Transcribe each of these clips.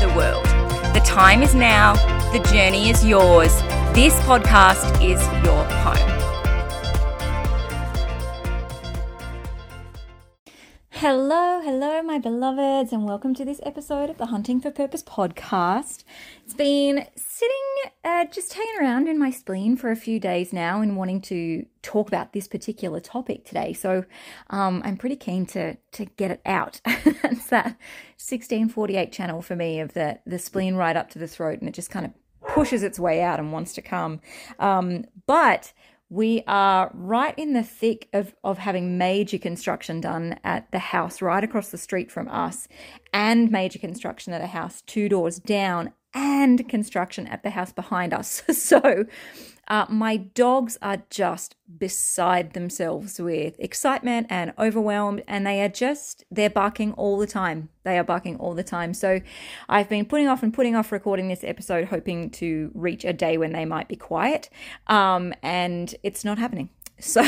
the world. The time is now, the journey is yours. This podcast is your home. Hello, hello, my beloveds, and welcome to this episode of the Hunting for Purpose podcast. It's been sitting, uh, just hanging around in my spleen for a few days now and wanting to talk about this particular topic today. So um, I'm pretty keen to to get it out. It's that 1648 channel for me of the the spleen right up to the throat, and it just kind of pushes its way out and wants to come. Um, but we are right in the thick of, of having major construction done at the house right across the street from us, and major construction at a house two doors down, and construction at the house behind us. so, uh, my dogs are just beside themselves with excitement and overwhelmed, and they are just, they're barking all the time. They are barking all the time. So, I've been putting off and putting off recording this episode, hoping to reach a day when they might be quiet, um, and it's not happening. So,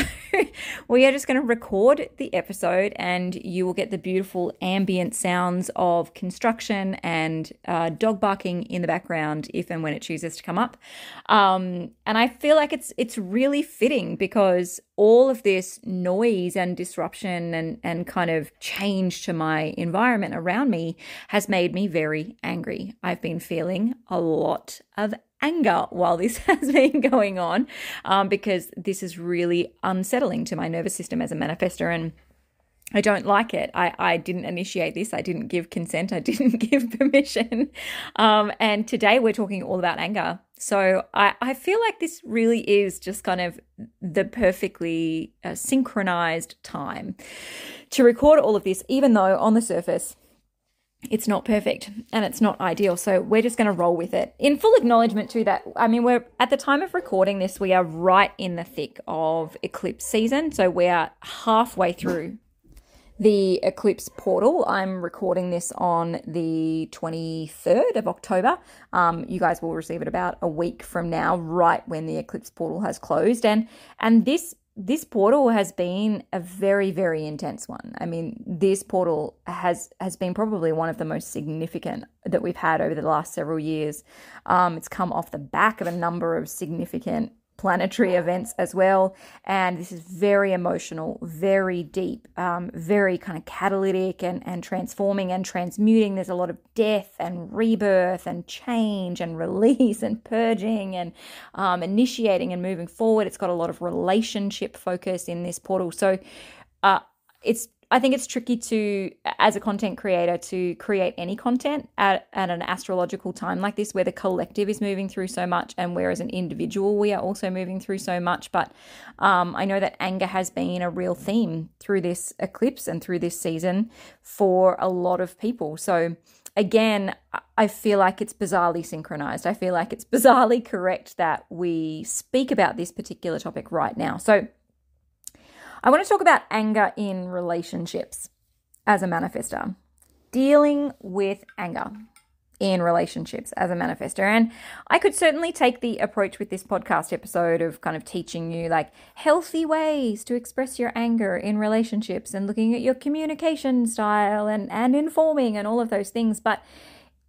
we are just going to record the episode, and you will get the beautiful ambient sounds of construction and uh, dog barking in the background if and when it chooses to come up. Um, and I feel like it's it's really fitting because all of this noise and disruption and and kind of change to my environment around me has made me very angry. I've been feeling a lot of anger while this has been going on um, because this is really unsettling to my nervous system as a manifester and I don't like it. I, I didn't initiate this. I didn't give consent. I didn't give permission. Um, and today we're talking all about anger. So I, I feel like this really is just kind of the perfectly uh, synchronized time to record all of this, even though on the surface it's not perfect and it's not ideal. So we're just going to roll with it. In full acknowledgement to that, I mean, we're at the time of recording this, we are right in the thick of eclipse season. So we are halfway through the eclipse portal. I'm recording this on the 23rd of October. Um, you guys will receive it about a week from now, right when the eclipse portal has closed. And and this this portal has been a very very intense one. I mean this portal has has been probably one of the most significant that we've had over the last several years. Um, it's come off the back of a number of significant planetary events as well. And this is very emotional, very deep, um, very kind of catalytic and, and transforming and transmuting. There's a lot of death and rebirth and change and release and purging and um, initiating and moving forward. It's got a lot of relationship focus in this portal. So uh, it's I think it's tricky to, as a content creator, to create any content at, at an astrological time like this, where the collective is moving through so much, and where as an individual we are also moving through so much. But um, I know that anger has been a real theme through this eclipse and through this season for a lot of people. So again, I feel like it's bizarrely synchronized. I feel like it's bizarrely correct that we speak about this particular topic right now. So I want to talk about anger in relationships as a manifester, dealing with anger in relationships as a manifester. And I could certainly take the approach with this podcast episode of kind of teaching you like healthy ways to express your anger in relationships and looking at your communication style and, and informing and all of those things. But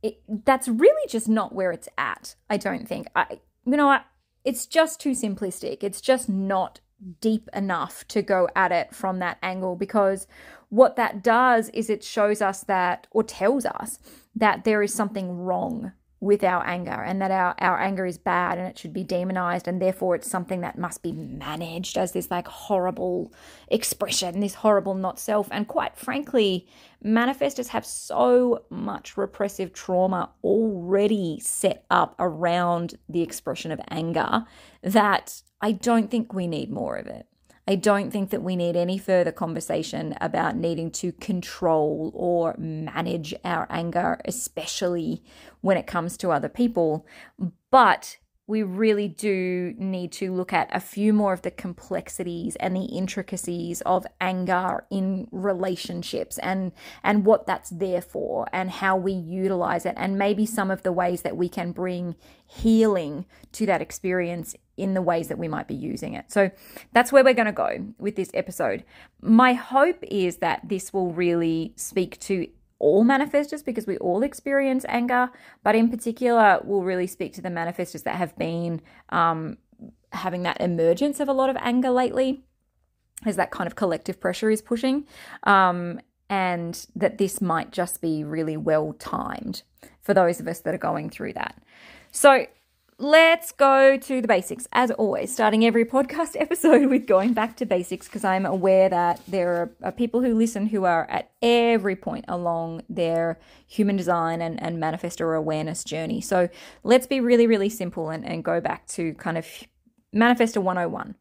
it, that's really just not where it's at, I don't think. I, you know, I, it's just too simplistic. It's just not deep enough to go at it from that angle because what that does is it shows us that or tells us that there is something wrong with our anger and that our, our anger is bad and it should be demonized and therefore it's something that must be managed as this like horrible expression, this horrible not self. And quite frankly, manifestors have so much repressive trauma already set up around the expression of anger that I don't think we need more of it. I don't think that we need any further conversation about needing to control or manage our anger, especially when it comes to other people. But we really do need to look at a few more of the complexities and the intricacies of anger in relationships and and what that's there for and how we utilize it and maybe some of the ways that we can bring healing to that experience in the ways that we might be using it. So that's where we're going to go with this episode. My hope is that this will really speak to all manifestors because we all experience anger, but in particular, we'll really speak to the manifestors that have been um, having that emergence of a lot of anger lately, as that kind of collective pressure is pushing, um, and that this might just be really well timed for those of us that are going through that. So, let's go to the basics. As always, starting every podcast episode with going back to basics because I'm aware that there are, people who listen who are at every point along their human design and, and manifestor awareness journey. So let's be really, really simple and, and go back to kind of manifestor 101.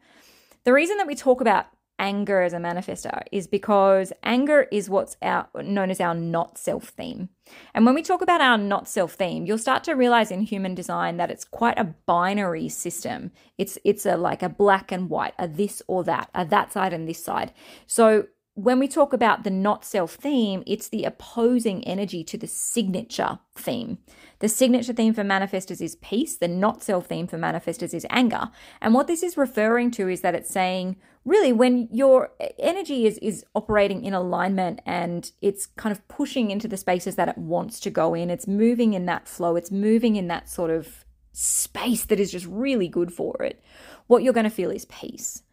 The reason that we talk about anger as a manifestor is because anger is what's our, known as our not self theme. And when we talk about our not self theme, you'll start to realize in human design that it's quite a binary system. It's it's a like a black and white, a this or that, a that side and this side. So when we talk about the not self theme, it's the opposing energy to the signature theme. The signature theme for manifestors is peace, the not self theme for manifestors is anger. And what this is referring to is that it's saying, really, when your energy is, is operating in alignment and it's kind of pushing into the spaces that it wants to go in, it's moving in that flow, it's moving in that sort of space that is just really good for it, what you're going to feel is peace.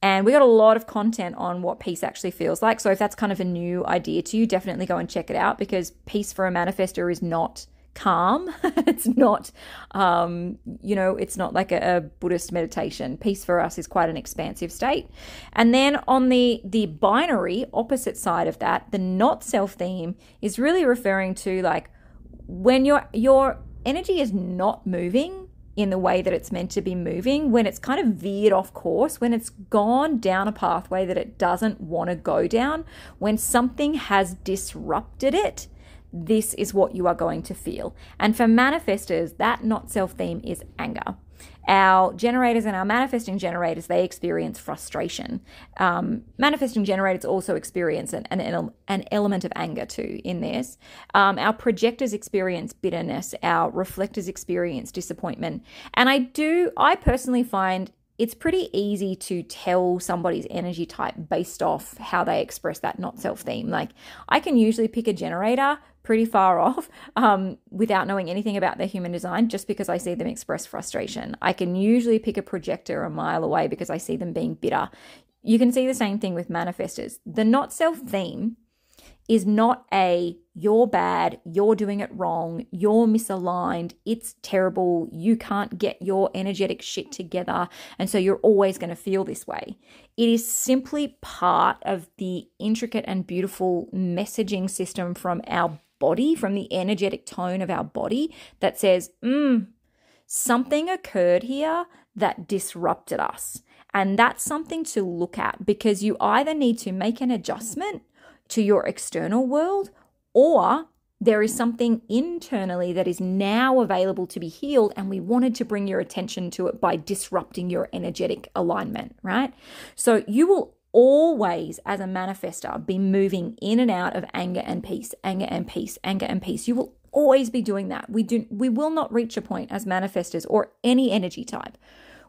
And we got a lot of content on what peace actually feels like. So if that's kind of a new idea to you, definitely go and check it out because peace for a manifestor is not calm. it's not, um, you know, it's not like a, a, Buddhist meditation. Peace for us is quite an expansive state. And then on the the binary opposite side of that, the not self theme is really referring to like when your your energy is not moving in the way that it's meant to be moving, when it's kind of veered off course, when it's gone down a pathway that it doesn't want to go down, when something has disrupted it, this is what you are going to feel. And for manifestors, that not self theme is anger. Our generators and our manifesting generators, they experience frustration. Um, manifesting generators also experience an, an, an, element of anger too in this. Um, our projectors experience bitterness. Our reflectors experience disappointment. And I do, I personally find it's pretty easy to tell somebody's energy type based off how they express that not self theme. Like, I can usually pick a generator pretty far off um, without knowing anything about their human design just because I see them express frustration. I can usually pick a projector a mile away because I see them being bitter. You can see the same thing with manifestors. The not self theme is not a you're bad, you're doing it wrong, you're misaligned, it's terrible, you can't get your energetic shit together, and so you're always going to feel this way. It is simply part of the intricate and beautiful messaging system from our body, from the energetic tone of our body that says, hmm, something occurred here that disrupted us. And that's something to look at because you either need to make an adjustment to your external world, or there is something internally that is now available to be healed, and we wanted to bring your attention to it by disrupting your energetic alignment, right? So you will always, as a manifester, be moving in and out of anger and peace, anger and peace, anger and peace. You will always be doing that. We do we will not reach a point as manifestors or any energy type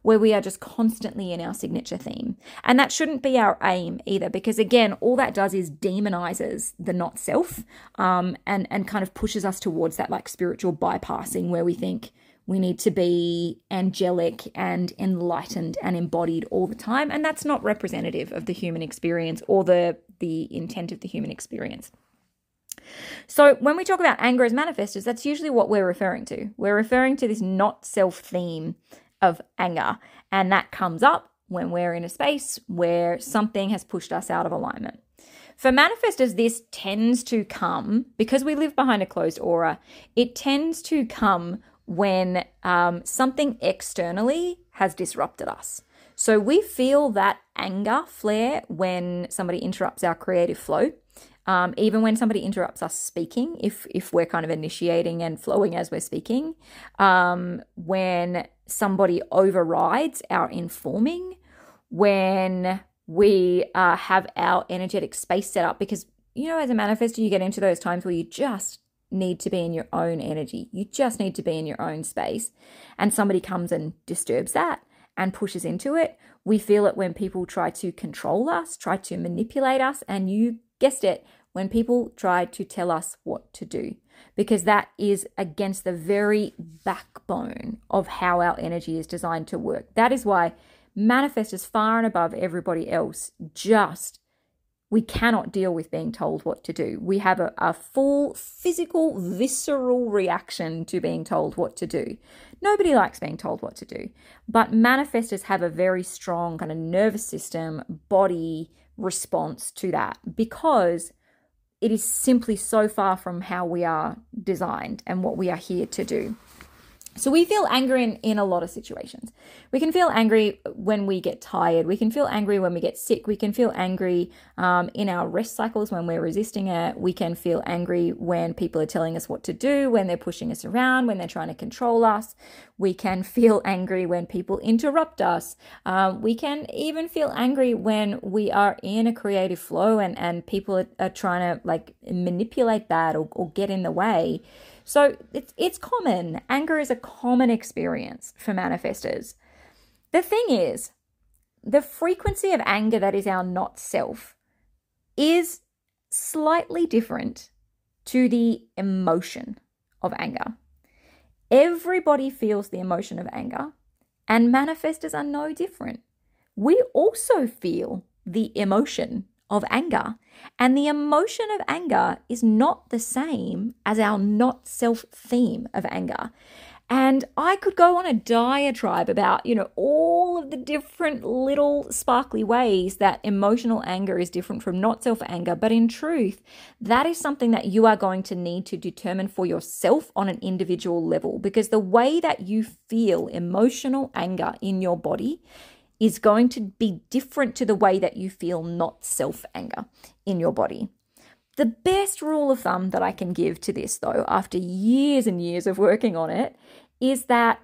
where we are just constantly in our signature theme. And that shouldn't be our aim either, because again, all that does is demonizes the not self um, and, and kind of pushes us towards that like spiritual bypassing where we think we need to be angelic and enlightened and embodied all the time. And that's not representative of the human experience or the, the intent of the human experience. So, when we talk about anger as manifestors, that's usually what we're referring to. We're referring to this not self theme of anger. And that comes up when we're in a space where something has pushed us out of alignment. For manifestors, this tends to come because we live behind a closed aura, it tends to come when um, something externally has disrupted us. So we feel that anger flare when somebody interrupts our creative flow. Um, even when somebody interrupts us speaking, if if we're kind of initiating and flowing as we're speaking, um, when somebody overrides our informing, when we uh, have our energetic space set up, because you know, as a manifestor, you get into those times where you just need to be in your own energy. You just need to be in your own space. And somebody comes and disturbs that and pushes into it. We feel it when people try to control us, try to manipulate us, and you guessed it, when people try to tell us what to do, because that is against the very backbone of how our energy is designed to work. That is why manifestors far and above everybody else just we cannot deal with being told what to do. We have a, a, full physical, visceral reaction to being told what to do. Nobody likes being told what to do, but manifestors have a very strong kind of nervous system, body response to that because it is simply so far from how we are designed and what we are here to do. So we feel angry in, in a lot of situations. We can feel angry when we get tired. We can feel angry when we get sick. We can feel angry um, in our rest cycles when we're resisting it. We can feel angry when people are telling us what to do, when they're pushing us around, when they're trying to control us. We can feel angry when people interrupt us. Um, we can even feel angry when we are in a creative flow and, and people are, are trying to like manipulate that or, or get in the way. So it's, it's common. Anger is a common experience for manifestors. The thing is, the frequency of anger that is our not self is slightly different to the emotion of anger. Everybody feels the emotion of anger, and manifestors are no different. We also feel the emotion of anger. And the emotion of anger is not the same as our not self theme of anger. And I could go on a diatribe about, you know, all of the different little sparkly ways that emotional anger is different from not self anger. But in truth, that is something that you are going to need to determine for yourself on an individual level because the way that you feel emotional anger in your body is going to be different to the way that you feel not self anger in your body. The best rule of thumb that I can give to this, though, after years and years of working on it, is that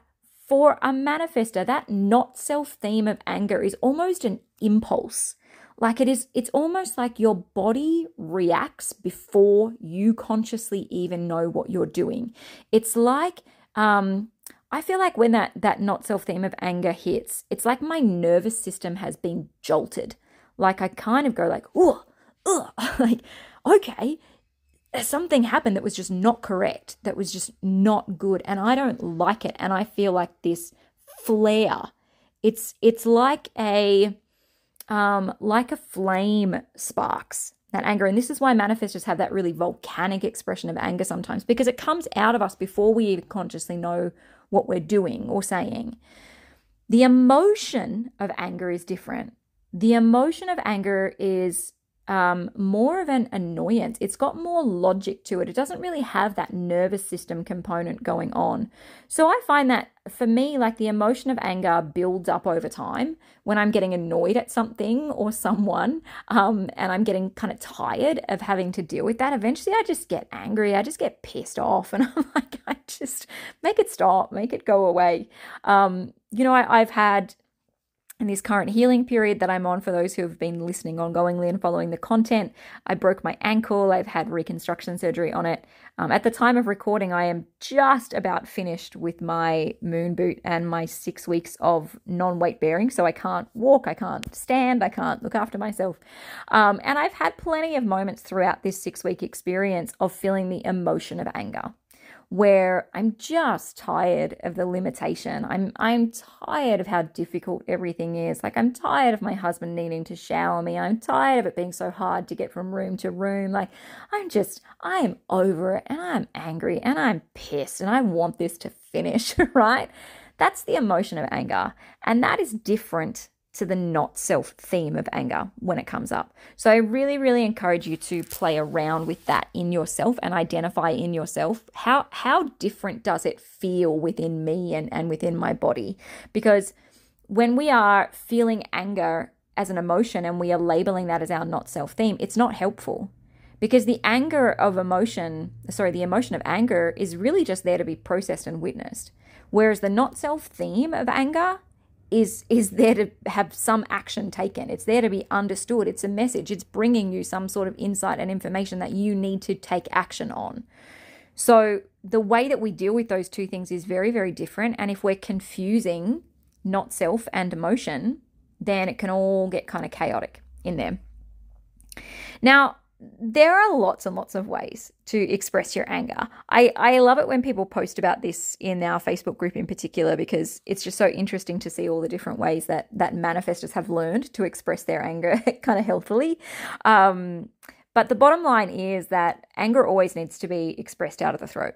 for a manifester, that not self theme of anger is almost an impulse. Like it is, it's almost like your body reacts before you consciously even know what you're doing. It's like, um, I feel like when that that not self theme of anger hits, it's like my nervous system has been jolted. Like I kind of go like, oh, ugh, like okay, something happened that was just not correct, that was just not good, and I don't like it, and I feel like this flare. It's it's like a um like a flame sparks that anger. And this is why manifestors have that really volcanic expression of anger sometimes because it comes out of us before we even consciously know what we're doing or saying. The emotion of anger is different. The emotion of anger is um, more of an annoyance. It's got more logic to it. It doesn't really have that nervous system component going on. So I find that for me, like the emotion of anger builds up over time when I'm getting annoyed at something or someone um, and I'm getting kind of tired of having to deal with that. Eventually, I just get angry. I just get pissed off and I'm like, I just make it stop, make it go away. Um, you know, I, I've had in this current healing period that I'm on, for those who have been listening ongoingly and following the content, I broke my ankle. I've had reconstruction surgery on it. Um, at the time of recording, I am just about finished with my moon boot and my six weeks of non weight bearing. So I can't walk, I can't stand, I can't look after myself. Um, and I've had plenty of moments throughout this six week experience of feeling the emotion of anger where I'm just tired of the limitation. I'm I'm tired of how difficult everything is. Like I'm tired of my husband needing to shower me. I'm tired of it being so hard to get from room to room. Like I'm just I am over it and I'm angry and I'm pissed and I want this to finish, right? That's the emotion of anger. And that is different to the not self theme of anger when it comes up. So I really, really encourage you to play around with that in yourself and identify in yourself how how different does it feel within me and, and within my body. Because when we are feeling anger as an emotion and we are labeling that as our not self theme, it's not helpful. Because the anger of emotion, sorry, the emotion of anger is really just there to be processed and witnessed. Whereas the not self theme of anger is is there to have some action taken. It's there to be understood. It's a message. It's bringing you some sort of insight and information that you need to take action on. So the way that we deal with those two things is very very different. And if we're confusing not self and emotion then it can all get kind of chaotic in there. Now there are lots and lots of ways to express your anger. I, I love it when people post about this in our Facebook group in particular because it's just so interesting to see all the different ways that that manifestors have learned to express their anger kind of healthily. Um, but the bottom line is that anger always needs to be expressed out of the throat.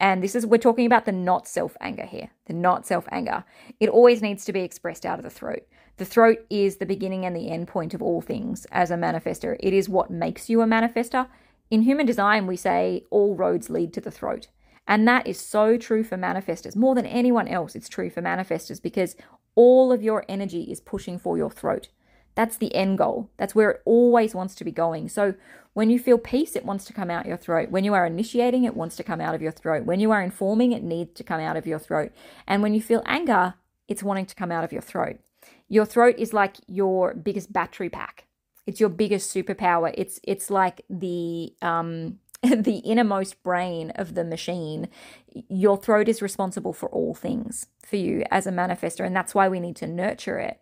And this is, we're talking about the not self anger here, the not self anger. It always needs to be expressed out of the throat. The throat is the beginning and the end point of all things as a manifester. It is what makes you a manifester. In human design, we say all roads lead to the throat. And that is so true for manifestors. More than anyone else, it's true for manifestors because all of your energy is pushing for your throat. That's the end goal. That's where it always wants to be going. So when you feel peace, it wants to come out your throat. When you are initiating, it wants to come out of your throat. When you are informing, it needs to come out of your throat. And when you feel anger, it's wanting to come out of your throat. Your throat is like your biggest battery pack. It's your biggest superpower. It's it's like the um the innermost brain of the machine. Your throat is responsible for all things for you as a manifester, and that's why we need to nurture it.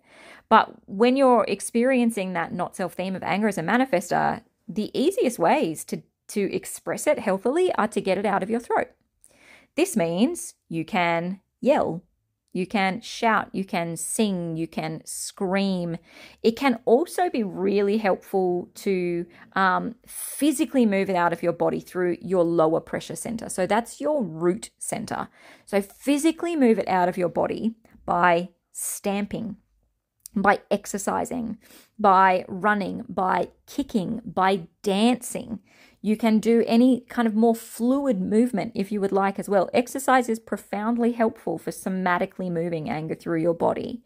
But when you're experiencing that not self theme of anger as a manifester, the easiest ways to, to express it healthily are to get it out of your throat. This means you can yell, you can shout, you can sing, you can scream. It can also be really helpful to um, physically move it out of your body through your lower pressure center. So that's your root center. So physically move it out of your body by stamping, by exercising, by running, by kicking, by dancing. You can do any kind of more fluid movement if you would like as well. Exercise is profoundly helpful for somatically moving anger through your body.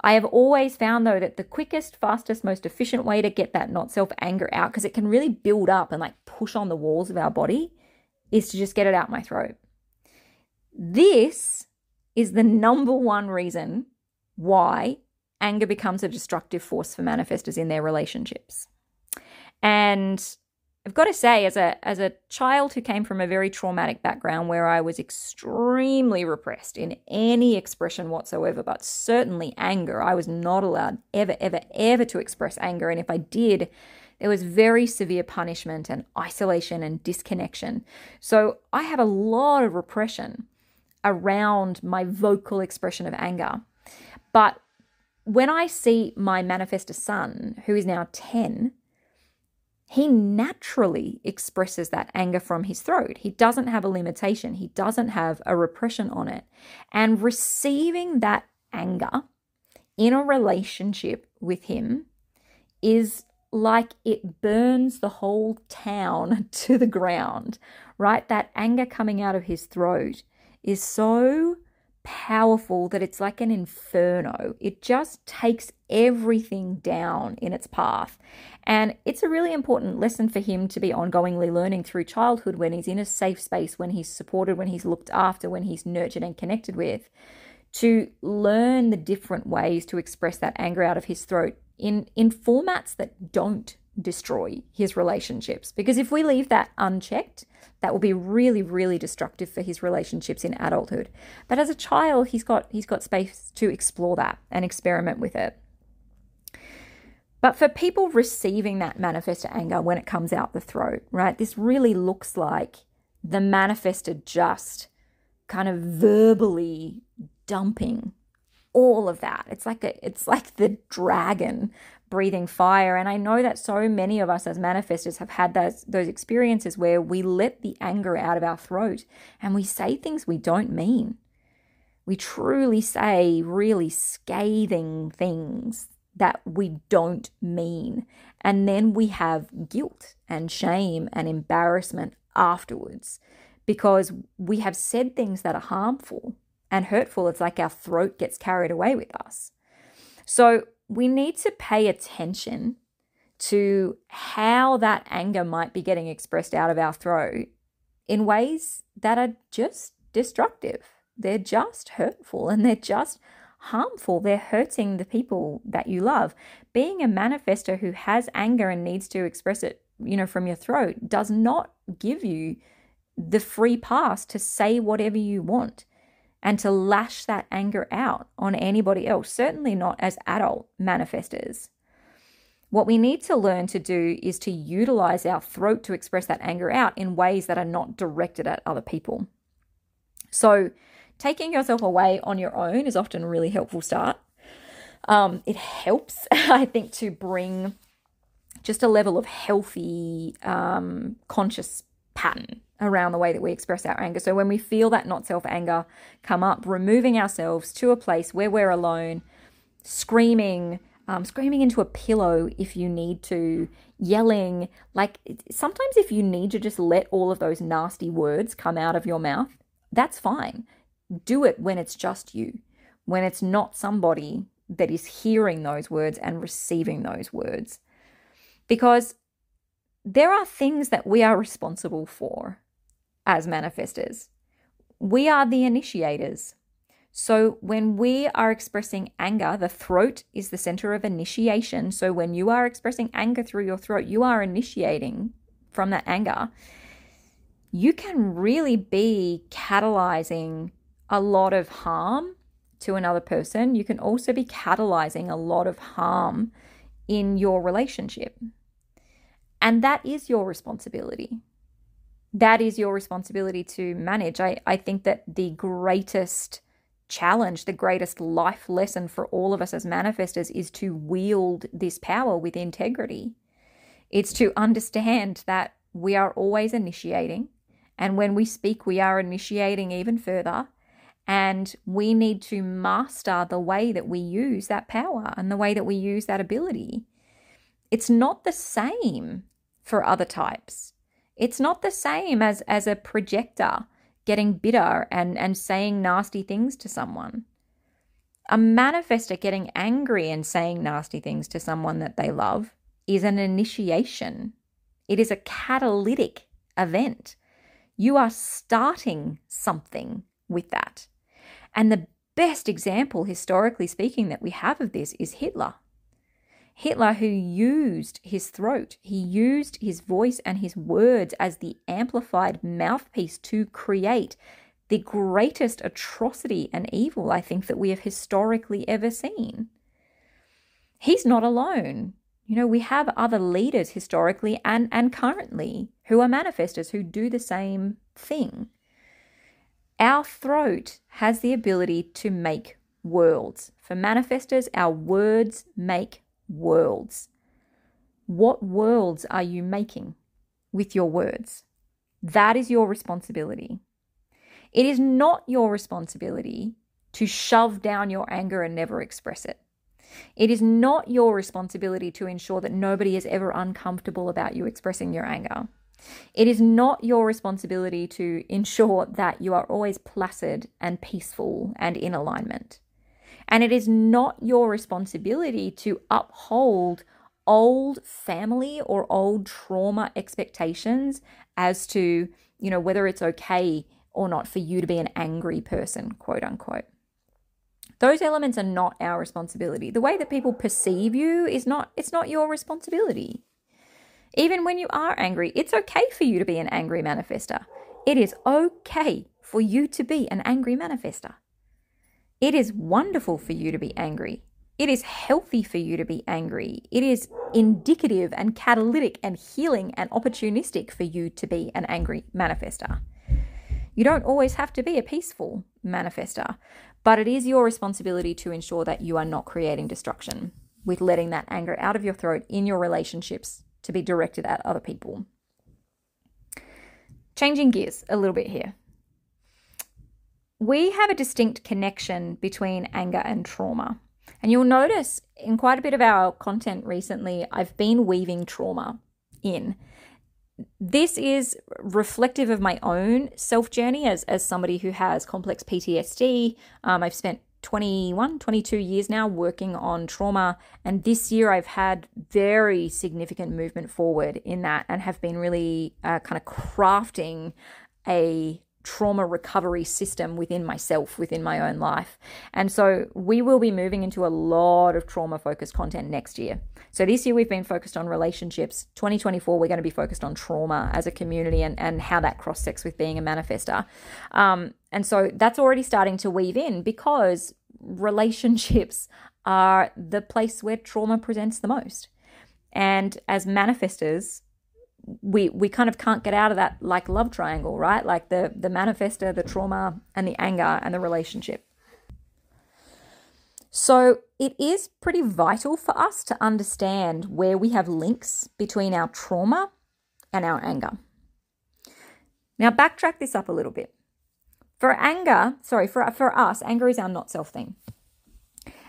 I have always found though that the quickest, fastest, most efficient way to get that not self anger out, because it can really build up and like push on the walls of our body, is to just get it out my throat. This is the number one reason why anger becomes a destructive force for manifestors in their relationships. And I've got to say, as a as a child who came from a very traumatic background where I was extremely repressed in any expression whatsoever, but certainly anger, I was not allowed ever, ever, ever to express anger. And if I did, there was very severe punishment and isolation and disconnection. So I have a lot of repression around my vocal expression of anger. But when I see my manifestor son, who is now 10, he naturally expresses that anger from his throat. He doesn't have a limitation, he doesn't have a repression on it. And receiving that anger in a relationship with him is like it burns the whole town to the ground, right? That anger coming out of his throat is so powerful that it's like an inferno. It just takes everything down in its path. And it's a really important lesson for him to be ongoingly learning through childhood when he's in a safe space, when he's supported, when he's looked after, when he's nurtured and connected with, to learn the different ways to express that anger out of his throat in, in formats that don't destroy his relationships. Because if we leave that unchecked, that will be really, really destructive for his relationships in adulthood. But as a child, he's got he's got space to explore that and experiment with it. But for people receiving that manifest anger when it comes out the throat, right, this really looks like the manifester just kind of verbally dumping all of that. It's like a, it's like the dragon breathing fire. And I know that so many of us as manifestors have had those those experiences where we let the anger out of our throat and we say things we don't mean. We truly say really scathing things that we don't mean. And then we have guilt and shame and embarrassment afterwards because we have said things that are harmful and hurtful. It's like our throat gets carried away with us. So we need to pay attention to how that anger might be getting expressed out of our throat in ways that are just destructive. They're just hurtful and they're just harmful. They're hurting the people that you love. Being a manifester who has anger and needs to express it, you know, from your throat does not give you the free pass to say whatever you want and to lash that anger out on anybody else, certainly not as adult manifestors. What we need to learn to do is to utilize our throat to express that anger out in ways that are not directed at other people. So, taking yourself away on your own is often a really helpful start. Um, it helps, I think, to bring just a level of healthy, um, conscious pattern around the way that we express our anger. So when we feel that not self anger come up, removing ourselves to a place where we're alone, screaming, um, screaming into a pillow if you need to, yelling. Like sometimes, if you need to just let all of those nasty words come out of your mouth, that's fine. Do it when it's just you, when it's not somebody that is hearing those words and receiving those words. Because there are things that we are responsible for as manifestors. We are the initiators. So, when we are expressing anger, the throat is the center of initiation. So, when you are expressing anger through your throat, you are initiating from that anger. You can really be catalyzing a lot of harm to another person. You can also be catalyzing a lot of harm in your relationship. And that is your responsibility that is your responsibility to manage. I, I think that the greatest challenge, the greatest life lesson for all of us as manifestors is to wield this power with integrity. It's to understand that we are always initiating. And when we speak, we are initiating even further. And we need to master the way that we use that power and the way that we use that ability. It's not the same for other types. It's not the same as as a projector getting bitter and and saying nasty things to someone. A manifester getting angry and saying nasty things to someone that they love is an initiation. It is a catalytic event. You are starting something with that. And the best example, historically speaking, that we have of this is Hitler. Hitler, who used his throat, he used his voice and his words as the amplified mouthpiece to create the greatest atrocity and evil I think that we have historically ever seen. He's not alone. You know, we have other leaders historically and, and currently who are manifestors who do the same thing. Our throat has the ability to make worlds. For manifestors, our words make worlds. What worlds are you making with your words? That is your responsibility. It is not your responsibility to shove down your anger and never express it. It is not your responsibility to ensure that nobody is ever uncomfortable about you expressing your anger. It is not your responsibility to ensure that you are always placid and peaceful and in alignment. And it is not your responsibility to uphold old family or old trauma expectations as to, you know, whether it's okay or not for you to be an angry person, quote unquote. Those elements are not our responsibility. The way that people perceive you is not it's not your responsibility. Even when you are angry, it's okay for you to be an angry manifester. It is okay for you to be an angry manifester. It is wonderful for you to be angry. It is healthy for you to be angry. It is indicative and catalytic and healing and opportunistic for you to be an angry manifester. You don't always have to be a peaceful manifester, but it is your responsibility to ensure that you are not creating destruction with letting that anger out of your throat in your relationships to be directed at other people. Changing gears a little bit here. We have a distinct connection between anger and trauma. And you'll notice in quite a bit of our content recently, I've been weaving trauma in. This is reflective of my own self journey as, as somebody who has complex PTSD. Um, I've spent 21, 22 years now working on trauma. And this year I've had very significant movement forward in that and have been really uh, kind of crafting a trauma recovery system within myself, within my own life. And so we will be moving into a lot of trauma focused content next year. So this year we've been focused on relationships. 2024, we're going to be focused on trauma as a community and, and how that cross sects with being a manifester. Um, and so that's already starting to weave in because relationships are the place where trauma presents the most. And as manifestors, we we kind of can't get out of that like love triangle, right? Like the the manifester, the trauma, and the anger and the relationship. So it is pretty vital for us to understand where we have links between our trauma and our anger. Now backtrack this up a little bit. For anger, sorry, for for us, anger is our not self theme.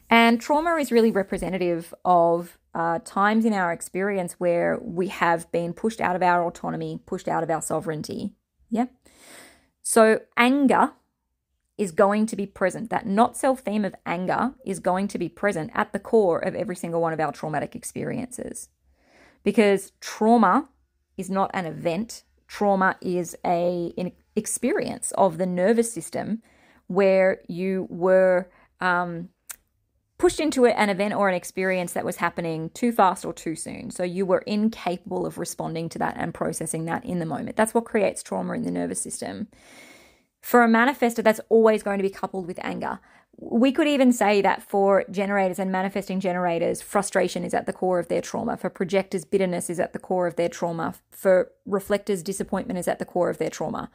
And trauma is really representative of uh, times in our experience where we have been pushed out of our autonomy, pushed out of our sovereignty. Yeah. So anger is going to be present. That not self theme of anger is going to be present at the core of every single one of our traumatic experiences. Because trauma is not an event, trauma is a, an experience of the nervous system where you were um, pushed into an event or an experience that was happening too fast or too soon. So you were incapable of responding to that and processing that in the moment. That's what creates trauma in the nervous system. For a manifester, that's always going to be coupled with anger. We could even say that for generators and manifesting generators, frustration is at the core of their trauma. For projectors, bitterness is at the core of their trauma. For reflectors, disappointment is at the core of their trauma.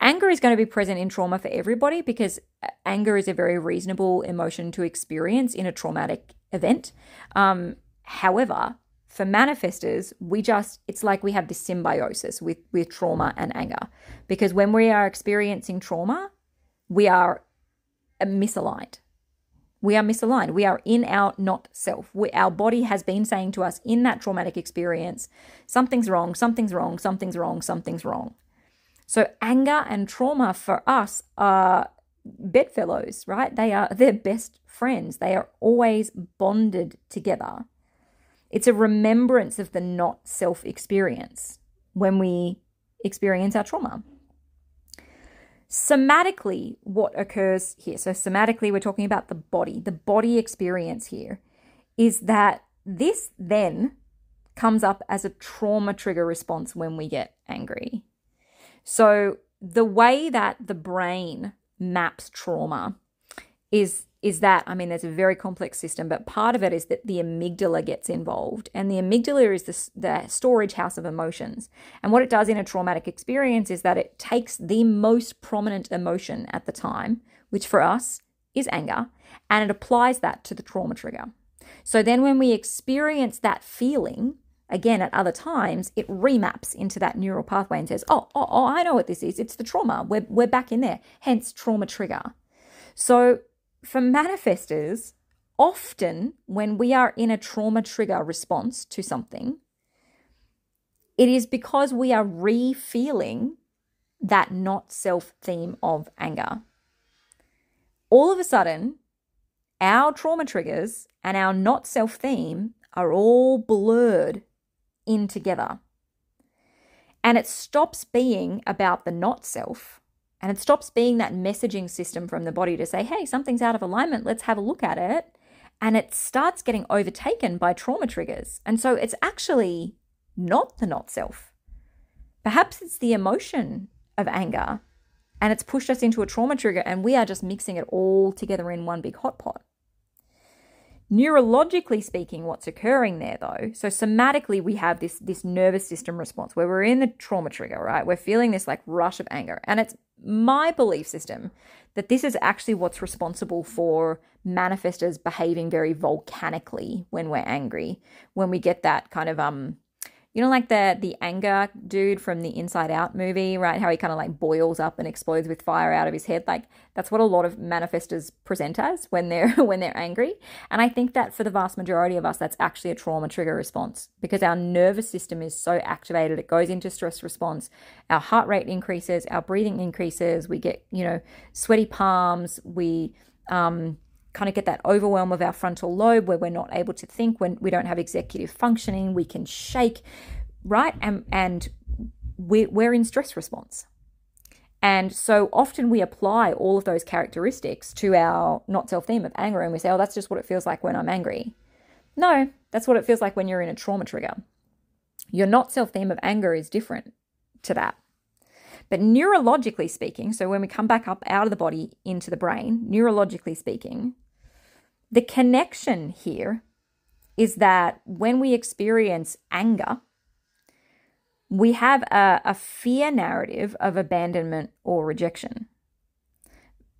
Anger is going to be present in trauma for everybody because anger is a very reasonable emotion to experience in a traumatic event. Um, however, for manifestors, we just, it's like we have this symbiosis with, with trauma and anger. Because when we are experiencing trauma, we are misaligned. We are misaligned. We are in our not self. We, our body has been saying to us in that traumatic experience, something's wrong, something's wrong, something's wrong, something's wrong. So anger and trauma for us are bedfellows, right? They are their best friends. They are always bonded together. It's a remembrance of the not self experience when we experience our trauma. Somatically, what occurs here, so somatically, we're talking about the body, the body experience here is that this then comes up as a trauma trigger response when we get angry. So, the way that the brain maps trauma is is that I mean there's a very complex system, but part of it is that the amygdala gets involved, and the amygdala is the, the storage house of emotions. And what it does in a traumatic experience is that it takes the most prominent emotion at the time, which for us is anger, and it applies that to the trauma trigger. So then when we experience that feeling, again at other times, it remaps into that neural pathway and says, oh, oh, oh, I know what this is. It's the trauma. We're, we're back in there. Hence, trauma trigger. So for manifestors, often when we are in a trauma trigger response to something, it is because we are re feeling that not self theme of anger. All of a sudden, our trauma triggers and our not self theme are all blurred in together. And it stops being about the not self and it stops being that messaging system from the body to say, hey, something's out of alignment, let's have a look at it. And it starts getting overtaken by trauma triggers. And so it's actually not the not self. Perhaps it's the emotion of anger and it's pushed us into a trauma trigger and we are just mixing it all together in one big hot pot. Neurologically speaking, what's occurring there though, so somatically we have this this nervous system response where we're in the trauma trigger, right? We're feeling this like rush of anger. And it's my belief system that this is actually what's responsible for manifestors behaving very volcanically when we're angry, when we get that kind of um you know, like the the anger dude from the Inside Out movie, right? How he kind of like boils up and explodes with fire out of his head. Like that's what a lot of manifestors present as when they're when they're angry. And I think that for the vast majority of us, that's actually a trauma trigger response because our nervous system is so activated. It goes into stress response. Our heart rate increases. Our breathing increases. We get you know sweaty palms. We um, kind of get that overwhelm of our frontal lobe where we're not able to think when we don't have executive functioning we can shake right? And and we're, we're in stress response. And so often we apply all of those characteristics to our not self theme of anger and we say oh that's just what it feels like when i'm angry. No that's what it feels like when you're in a trauma trigger. Your not self theme of anger is different to that. But neurologically speaking, so when we come back up out of the body into the brain, neurologically speaking, the connection here is that when we experience anger, we have a, a fear narrative of abandonment or rejection.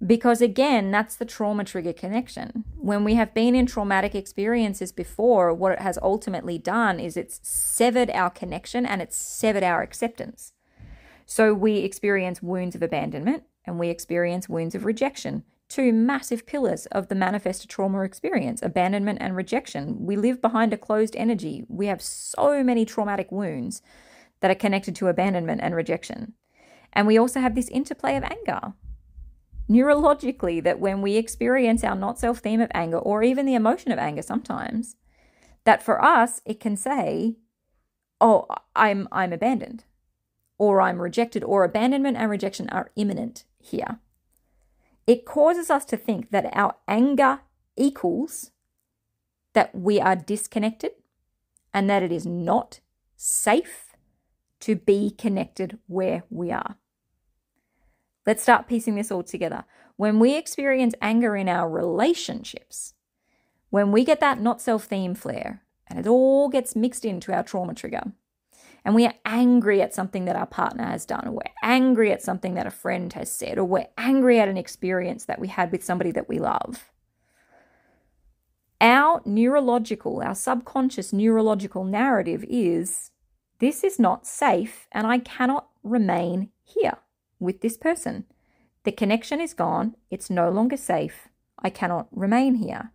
Because again, that's the trauma trigger connection. When we have been in traumatic experiences before, what it has ultimately done is it's severed our connection and it's severed our acceptance. So we experience wounds of abandonment and we experience wounds of rejection two massive pillars of the manifest trauma experience abandonment and rejection. We live behind a closed energy. We have so many traumatic wounds that are connected to abandonment and rejection. And we also have this interplay of anger. Neurologically, that when we experience our not self theme of anger, or even the emotion of anger sometimes, that for us, it can say, Oh, I'm, I'm abandoned, or I'm rejected, or abandonment and rejection are imminent here it causes us to think that our anger equals that we are disconnected and that it is not safe to be connected where we are. Let's start piecing this all together. When we experience anger in our relationships, when we get that not self theme flare and it all gets mixed into our trauma trigger, and we are angry at something that our partner has done, or we're angry at something that a friend has said, or we're angry at an experience that we had with somebody that we love. Our neurological, our subconscious neurological narrative is this is not safe and I cannot remain here with this person. The connection is gone, it's no longer safe, I cannot remain here.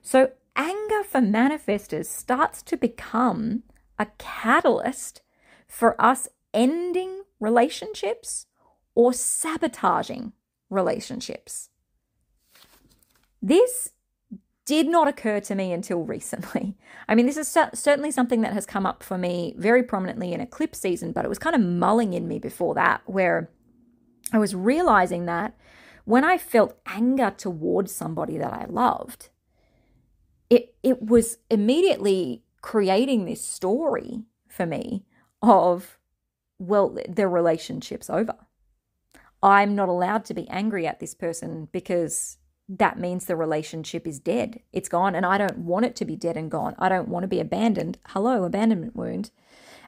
So, anger for manifestors starts to become a catalyst for us ending relationships or sabotaging relationships. This did not occur to me until recently. I mean, this is certainly something that has come up for me very prominently in eclipse season, but it was kind of mulling in me before that, where I was realizing that when I felt anger towards somebody that I loved, it, it was immediately creating this story for me of, well, the relationship's over. I'm not allowed to be angry at this person because that means the relationship is dead. It's gone, and I don't want it to be dead and gone. I don't want to be abandoned. Hello, abandonment wound.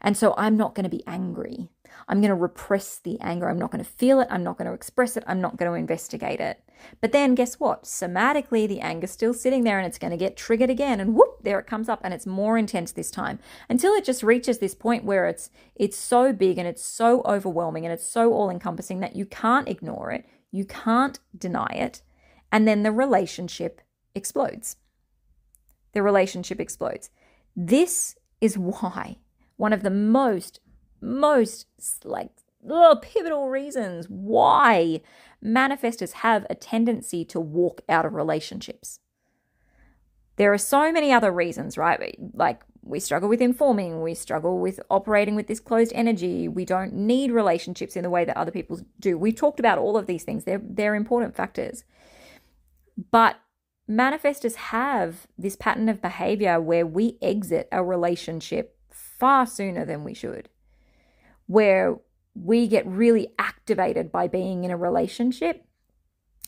And so I'm not going to be angry. I'm going to repress the anger. I'm not going to feel it. I'm not going to express it. I'm not going to investigate it. But then guess what? Somatically, the anger's still sitting there and it's going to get triggered again. And whoop, there it comes up and it's more intense this time until it just reaches this point where it's it's so big and it's so overwhelming and it's so all encompassing that you can't ignore it. You can't deny it. And then the relationship explodes. The relationship explodes. This is why one of the most most like ugh, pivotal reasons why manifestors have a tendency to walk out of relationships. There are so many other reasons, right? Like we struggle with informing, we struggle with operating with this closed energy, we don't need relationships in the way that other people do. We've talked about all of these things. They're they're important factors. But manifestors have this pattern of behavior where we exit a relationship far sooner than we should where we get really activated by being in a relationship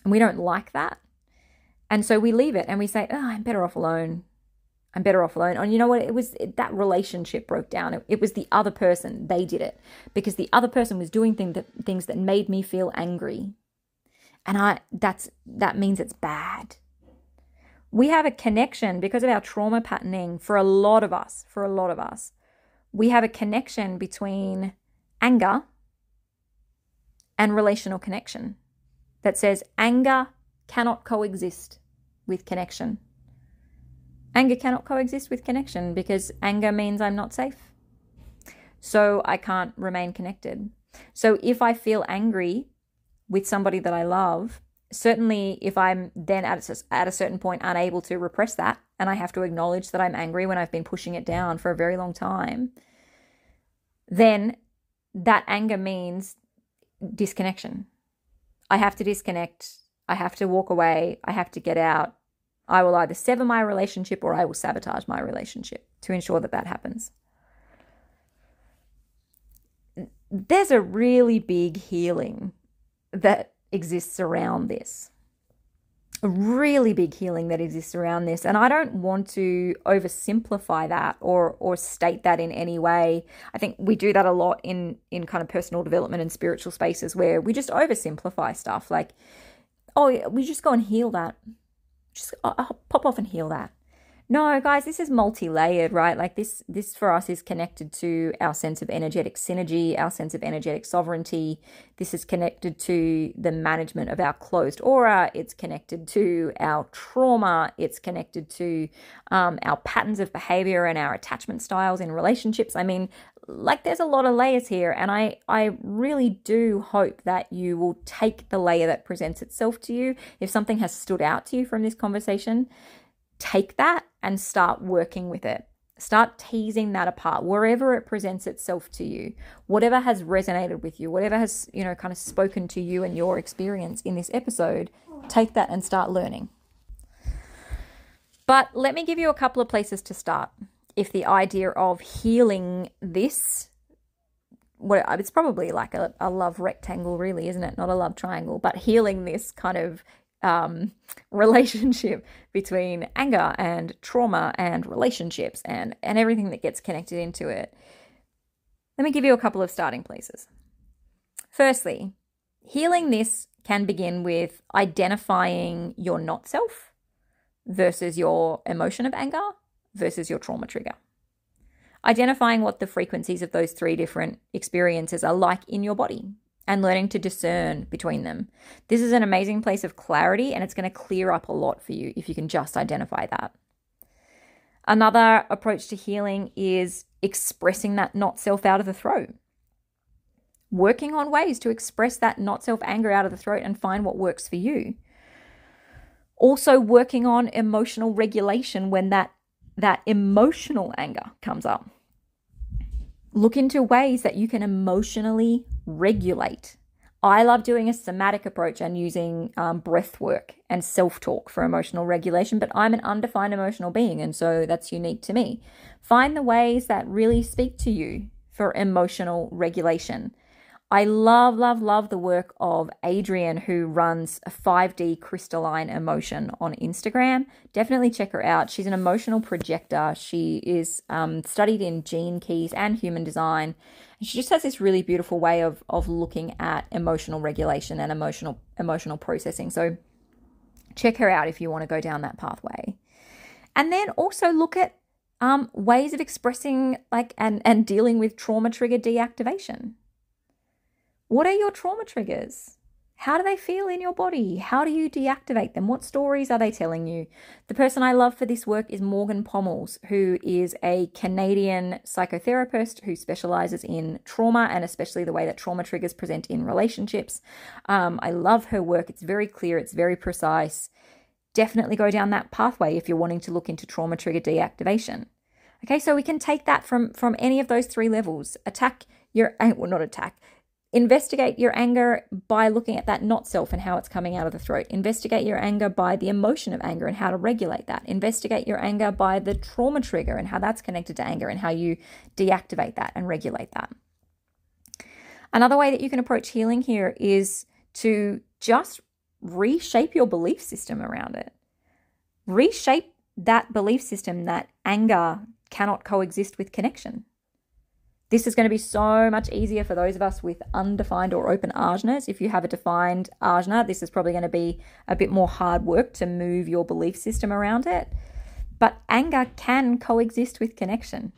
and we don't like that. And so we leave it and we say, oh, I'm better off alone. I'm better off alone. And you know what? It was it, that relationship broke down. It, it, was the other person. They did it because the other person was doing thing that, things that made me feel angry. And I that's that means it's bad. We have a connection because of our trauma patterning for a lot of us, for a lot of us. We have a connection between anger and relational connection that says anger cannot coexist with connection. Anger cannot coexist with connection because anger means I'm not safe. So I can't remain connected. So if I feel angry with somebody that I love, certainly if I'm then at a, at a certain point unable to repress that and I have to acknowledge that I'm angry when I've been pushing it down for a very long time, then that anger means disconnection. I have to disconnect. I have to walk away. I have to get out. I will either sever my relationship or I will sabotage my relationship to ensure that that happens. There's a really big healing that exists around this really big healing that exists around this and i don't want to oversimplify that or or state that in any way. I think we do that a lot in in kind of personal development and spiritual spaces where we just oversimplify stuff like oh we just go and heal that. Just I'll uh, uh, pop off and heal that no, guys, this is multi-layered, right? Like this this for us is connected to our sense of energetic synergy, our sense of energetic sovereignty. This is connected to the management of our closed aura. It's connected to our trauma. It's connected to um, our patterns of behavior and our attachment styles in relationships. I mean, like there's a lot of layers here and I I really do hope that you will take the layer that presents itself to you if something has stood out to you from this conversation take that and start working with it. Start teasing that apart wherever it presents itself to you. Whatever has resonated with you, whatever has, you know, kind of spoken to you and your experience in this episode, take that and start learning. But let me give you a couple of places to start. If the idea of healing this well, it's probably like a, a love rectangle, really, isn't it? Not a love triangle, but healing this kind of um, relationship between anger and trauma and relationships and, and everything that gets connected into it. Let me give you a couple of starting places. Firstly, healing this can begin with identifying your not self versus your emotion of anger versus your trauma trigger. Identifying what the frequencies of those three different experiences are like in your body and learning to discern between them. This is an amazing place of clarity and it's going to clear up a lot for you if you can just identify that. Another approach to healing is expressing that not self out of the throat. Working on ways to express that not self anger out of the throat and find what works for you. Also working on emotional regulation when that that emotional anger comes up. Look into ways that you can emotionally regulate. I love doing a somatic approach and using um, breath work and self talk for emotional regulation, but I'm an undefined emotional being, and so that's unique to me. Find the ways that really speak to you for emotional regulation. I love, love, love the work of Adriene, who runs a 5D crystalline emotion on Instagram. Definitely check her out. She's an emotional projector. She is um, studied in gene keys and human design. And she just has this really beautiful way of of looking at emotional regulation and emotional emotional processing. So check her out if you want to go down that pathway. And then also look at um, ways of expressing like and and dealing with trauma trigger deactivation. What are your trauma triggers? How do they feel in your body? How do you deactivate them? What stories are they telling you? The person I love for this work is Morgan Pommells, who is a Canadian psychotherapist who specializes in trauma and especially the way that trauma triggers present in relationships. Um, I love her work. It's very clear, it's very precise. Definitely go down that pathway if you're wanting to look into trauma trigger deactivation. Okay, so we can take that from from any of those three levels. Attack your well, not attack Investigate your anger by looking at that not self and how it's coming out of the throat. Investigate your anger by the emotion of anger and how to regulate that. Investigate your anger by the trauma trigger and how that's connected to anger and how you deactivate that and regulate that. Another way that you can approach healing here is to just reshape your belief system around it. reshape that belief system that anger cannot coexist with connection. This is going to be so much easier for those of us with undefined or open ajnas. If you have a defined ajna, this is probably going to be a bit more hard work to move your belief system around it. But anger can coexist with connection.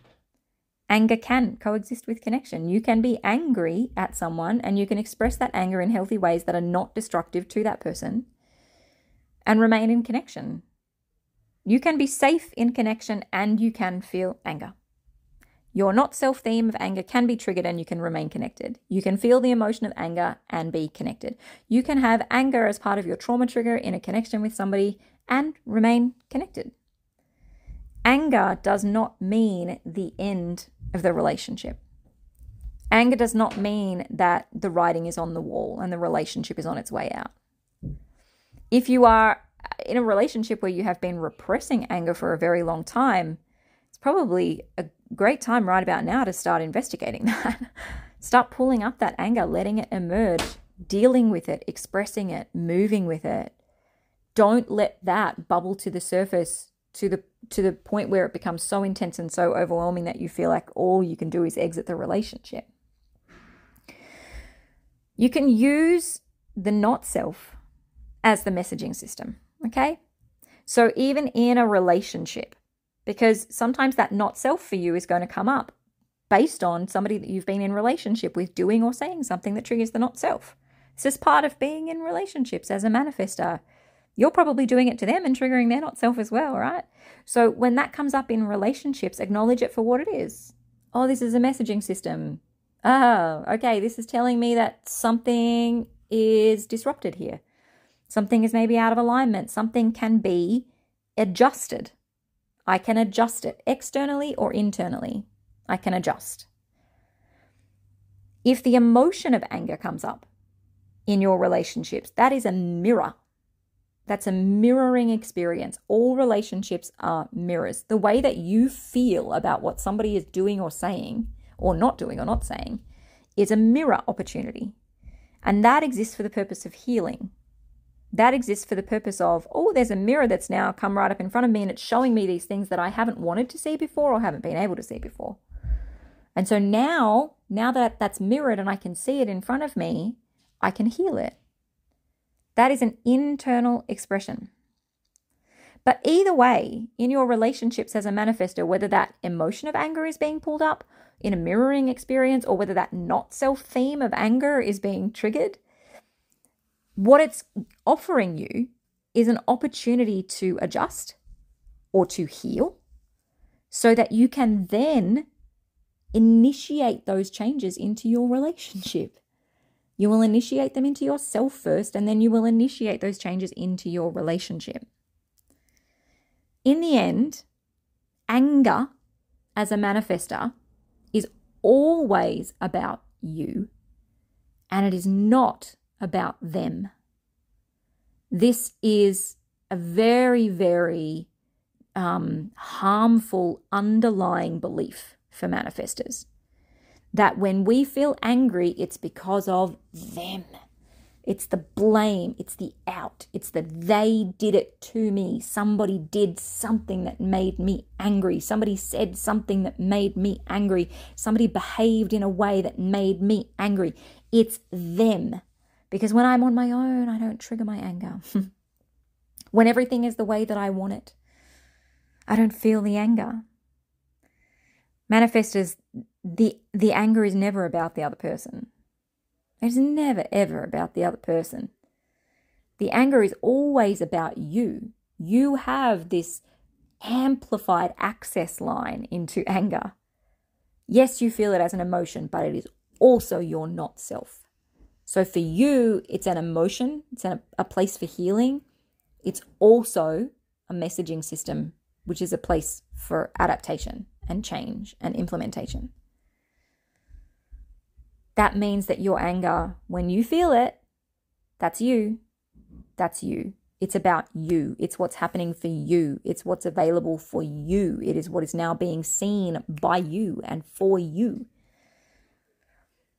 Anger can coexist with connection. You can be angry at someone and you can express that anger in healthy ways that are not destructive to that person and remain in connection. You can be safe in connection and you can feel anger. Your not self theme of anger can be triggered and you can remain connected. You can feel the emotion of anger and be connected. You can have anger as part of your trauma trigger in a connection with somebody and remain connected. Anger does not mean the end of the relationship. Anger does not mean that the writing is on the wall and the relationship is on its way out. If you are in a relationship where you have been repressing anger for a very long time, it's probably a great time right about now to start investigating that. start pulling up that anger, letting it emerge, dealing with it, expressing it, moving with it. Don't let that bubble to the surface to the to the point where it becomes so intense and so overwhelming that you feel like all you can do is exit the relationship. You can use the not self as the messaging system, okay? So even in a relationship, because sometimes that not self for you is going to come up based on somebody that you've been in relationship with doing or saying something that triggers the not self. This is part of being in relationships as a manifestor you're probably doing it to them and triggering their not self as well, right? So when that comes up in relationships, acknowledge it for what it is. Oh, this is a messaging system. Oh, okay, this is telling me that something is disrupted here. Something is maybe out of alignment. Something can be adjusted. I can adjust it externally or internally. I can adjust. If the emotion of anger comes up in your relationships, that is a mirror that's a mirroring experience. All relationships are mirrors. The way that you feel about what somebody is doing or saying, or not doing or not saying, is a mirror opportunity. And that exists for the purpose of healing. That exists for the purpose of, oh, there's a mirror that's now come right up in front of me and it's showing me these things that I haven't wanted to see before or haven't been able to see before. And so now, now that that's mirrored and I can see it in front of me, I can heal it. That is an internal expression. But either way, in your relationships as a manifestor, whether that emotion of anger is being pulled up in a mirroring experience or whether that not self theme of anger is being triggered, what it's offering you is an opportunity to adjust or to heal so that you can then initiate those changes into your relationship. You will initiate them into yourself first, and then you will initiate those changes into your relationship. In the end, anger as a manifestor is always about you, and it is not about them. This is a very, very um, harmful underlying belief for manifestors that when we feel angry, it's because of them. It's the blame, it's the out, it's that they did it to me. Somebody did something that made me angry. Somebody said something that made me angry. Somebody behaved in a way that made me angry. It's them. Because when I'm on my own, I don't trigger my anger. when everything is the way that I want it, I don't feel the anger. Manifestors the the anger is never about the other person. It's never ever about the other person. The anger is always about you. You have this amplified access line into anger. Yes, you feel it as an emotion, but it is also your not self. So for you, it's an emotion, it's a, a place for healing. It's also a messaging system, which is a place for adaptation and change and implementation that means that your anger, when you feel it, that's you. That's you. It's about you. It's what's happening for you. It's what's available for you. It is what is now being seen by you and for you.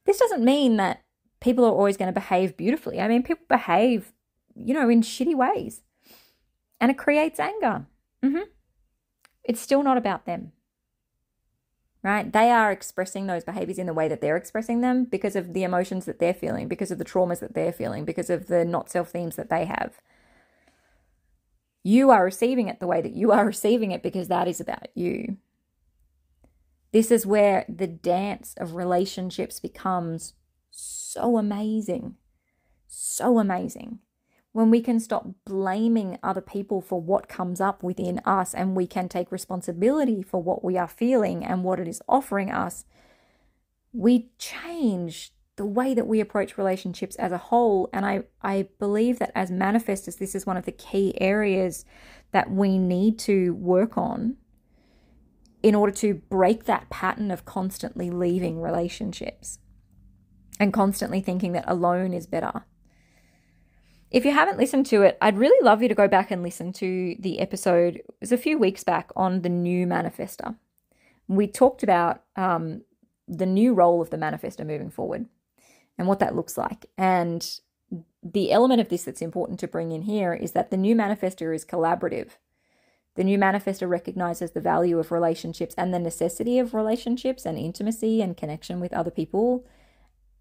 This doesn't mean that people are always going to behave beautifully. I mean, people behave, you know, in shitty ways. and it creates anger. Mm-hmm. It's still not about them right? They are expressing those behaviors in the way that they're expressing them because of the emotions that they're feeling, because of the traumas that they're feeling, because of the not self themes that they have. You are receiving it the way that you are receiving it because that is about you. This is where the dance of relationships becomes so amazing. So amazing when we can stop blaming other people for what comes up within us and we can take responsibility for what we are feeling and what it is offering us, we change the way that we approach relationships as a whole. And I, I believe that as manifestors, this is one of the key areas that we need to work on in order to break that pattern of constantly leaving relationships and constantly thinking that alone is better if you haven't listened to it, I'd really love you to go back and listen to the episode. It was a few weeks back on the new manifestor. We talked about um, the new role of the manifestor moving forward and what that looks like. And the element of this that's important to bring in here is that the new manifestor is collaborative. The new manifestor recognizes the value of relationships and the necessity of relationships and intimacy and connection with other people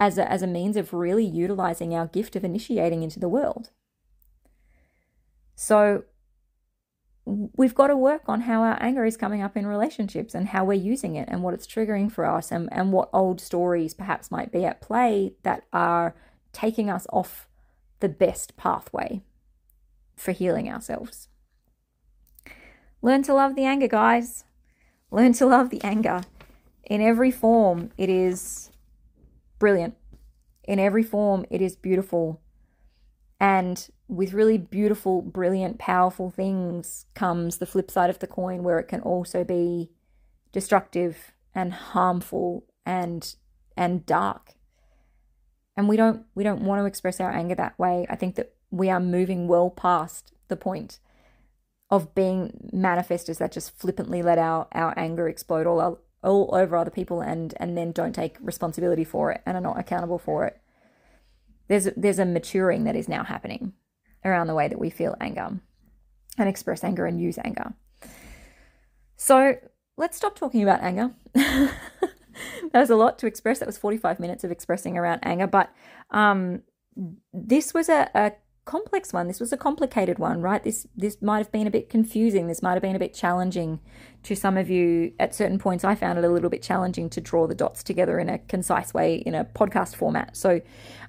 as a, as a means of really utilizing our gift of initiating into the world. So we've got to work on how our anger is coming up in relationships and how we're using it and what it's triggering for us and, and what old stories perhaps might be at play that are taking us off the best pathway for healing ourselves. Learn to love the anger, guys. Learn to love the anger. In every form, it is brilliant. In every form, it is beautiful. And with really beautiful, brilliant, powerful things comes the flip side of the coin where it can also be destructive and harmful and and dark. And we don't we don't want to express our anger that way. I think that we are moving well past the point of being manifestors that just flippantly let our, our anger explode all all over other people and and then don't take responsibility for it and are not accountable for it. There's there's a maturing that is now happening around the way that we feel anger and express anger and use anger. So let's stop talking about anger. that was a lot to express. That was 45 minutes of expressing around anger, but um, this was a, a complex one. This was a complicated one, right? This this might have been a bit confusing. This might have been a bit challenging to some of you. At certain points, I found it a little bit challenging to draw the dots together in a concise way in a podcast format. So,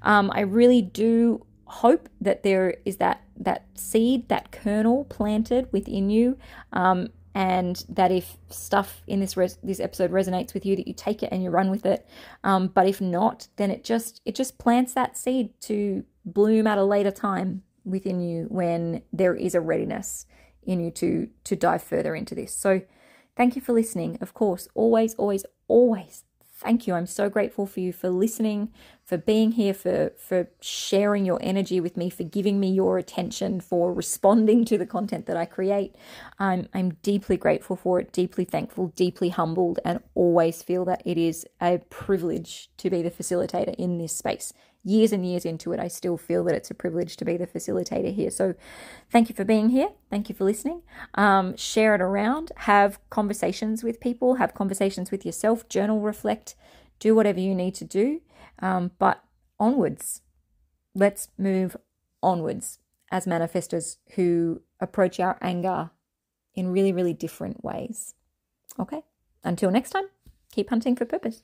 um, I really do hope that there is that that seed, that kernel planted within you. Um, and that if stuff in this res- this episode resonates with you that you take it and you run with it um, but if not then it just it just plants that seed to bloom at a later time within you when there is a readiness in you to to dive further into this. So thank you for listening. Of course, always always always thank you. I'm so grateful for you for listening, for being here, for for sharing your energy with me, for giving me your attention, for responding to the content that I create. I'm I'm deeply grateful for it, deeply thankful, deeply humbled, and always feel that it is a privilege to be the facilitator in this space years and years into it, I still feel that it's a privilege to be the facilitator here. So, thank you for being here. Thank you for listening. Um, share it around. Have conversations with people. Have conversations with yourself. Journal, reflect, do whatever you need to do. Um, but onwards, let's move onwards as manifestors who approach our anger in really, really different ways. Okay. Until next time, keep hunting for purpose.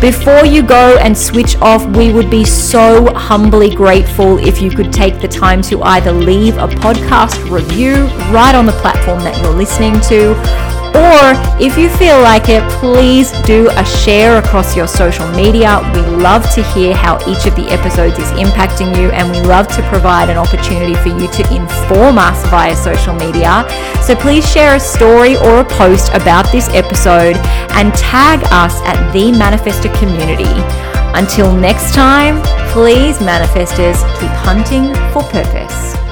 Before you go and switch off, we would be so humbly grateful if you could take the time to either leave a podcast review right on the platform that you're listening to Or if you feel like it, please do a share across your social media. We love to hear how each of the episodes is impacting you, and we love to provide an opportunity for you to inform us via social media. So please share a story or a post about this episode and tag us at the Community. Until next time, please, manifestors, keep hunting for purpose.